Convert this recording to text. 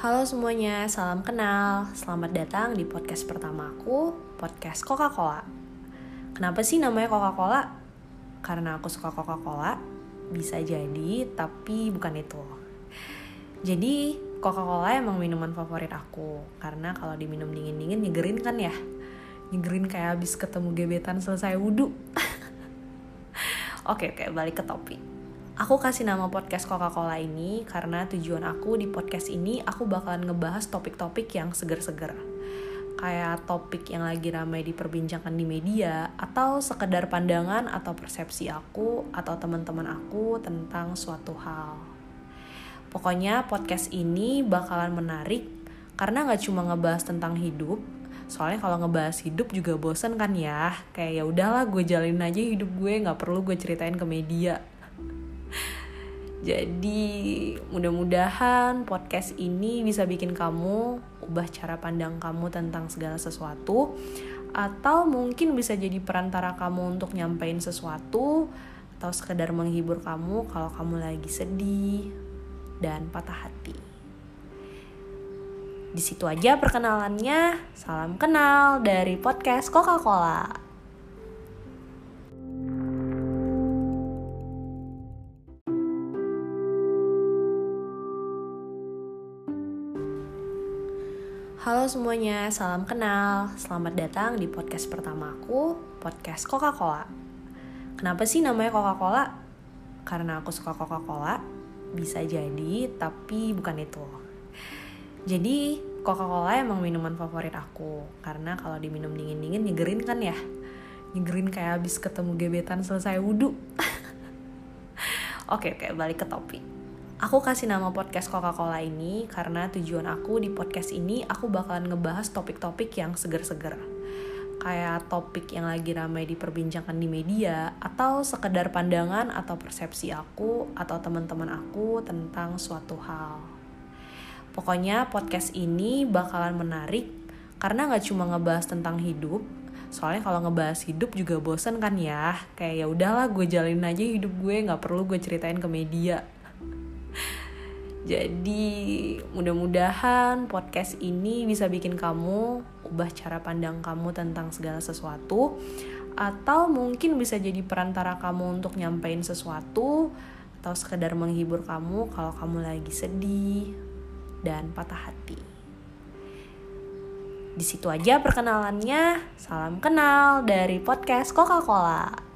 Halo semuanya, salam kenal. Selamat datang di podcast pertamaku, podcast Coca-Cola. Kenapa sih namanya Coca-Cola? Karena aku suka Coca-Cola, bisa jadi, tapi bukan itu. Jadi, Coca-Cola emang minuman favorit aku, karena kalau diminum dingin-dingin nyegerin kan ya. Nyegerin kayak habis ketemu gebetan selesai wudhu. oke, oke, balik ke topik Aku kasih nama podcast Coca-Cola ini karena tujuan aku di podcast ini aku bakalan ngebahas topik-topik yang seger-seger. Kayak topik yang lagi ramai diperbincangkan di media atau sekedar pandangan atau persepsi aku atau teman-teman aku tentang suatu hal. Pokoknya podcast ini bakalan menarik karena nggak cuma ngebahas tentang hidup, soalnya kalau ngebahas hidup juga bosen kan ya kayak ya udahlah gue jalin aja hidup gue nggak perlu gue ceritain ke media jadi mudah-mudahan podcast ini bisa bikin kamu ubah cara pandang kamu tentang segala sesuatu atau mungkin bisa jadi perantara kamu untuk nyampein sesuatu atau sekedar menghibur kamu kalau kamu lagi sedih dan patah hati. Di situ aja perkenalannya. Salam kenal dari podcast Coca-Cola. Halo semuanya, salam kenal. Selamat datang di podcast pertamaku, podcast Coca-Cola. Kenapa sih namanya Coca-Cola? Karena aku suka Coca-Cola, bisa jadi, tapi bukan itu. Jadi, Coca-Cola emang minuman favorit aku, karena kalau diminum dingin-dingin nyegerin kan ya. Nyegerin kayak habis ketemu gebetan selesai wudhu. oke, oke, balik ke topik Aku kasih nama podcast Coca-Cola ini karena tujuan aku di podcast ini aku bakalan ngebahas topik-topik yang seger-seger. Kayak topik yang lagi ramai diperbincangkan di media atau sekedar pandangan atau persepsi aku atau teman-teman aku tentang suatu hal. Pokoknya podcast ini bakalan menarik karena nggak cuma ngebahas tentang hidup, soalnya kalau ngebahas hidup juga bosen kan ya kayak ya udahlah gue jalin aja hidup gue nggak perlu gue ceritain ke media jadi mudah-mudahan podcast ini bisa bikin kamu ubah cara pandang kamu tentang segala sesuatu atau mungkin bisa jadi perantara kamu untuk nyampein sesuatu atau sekedar menghibur kamu kalau kamu lagi sedih dan patah hati. Di situ aja perkenalannya. Salam kenal dari podcast Coca-Cola.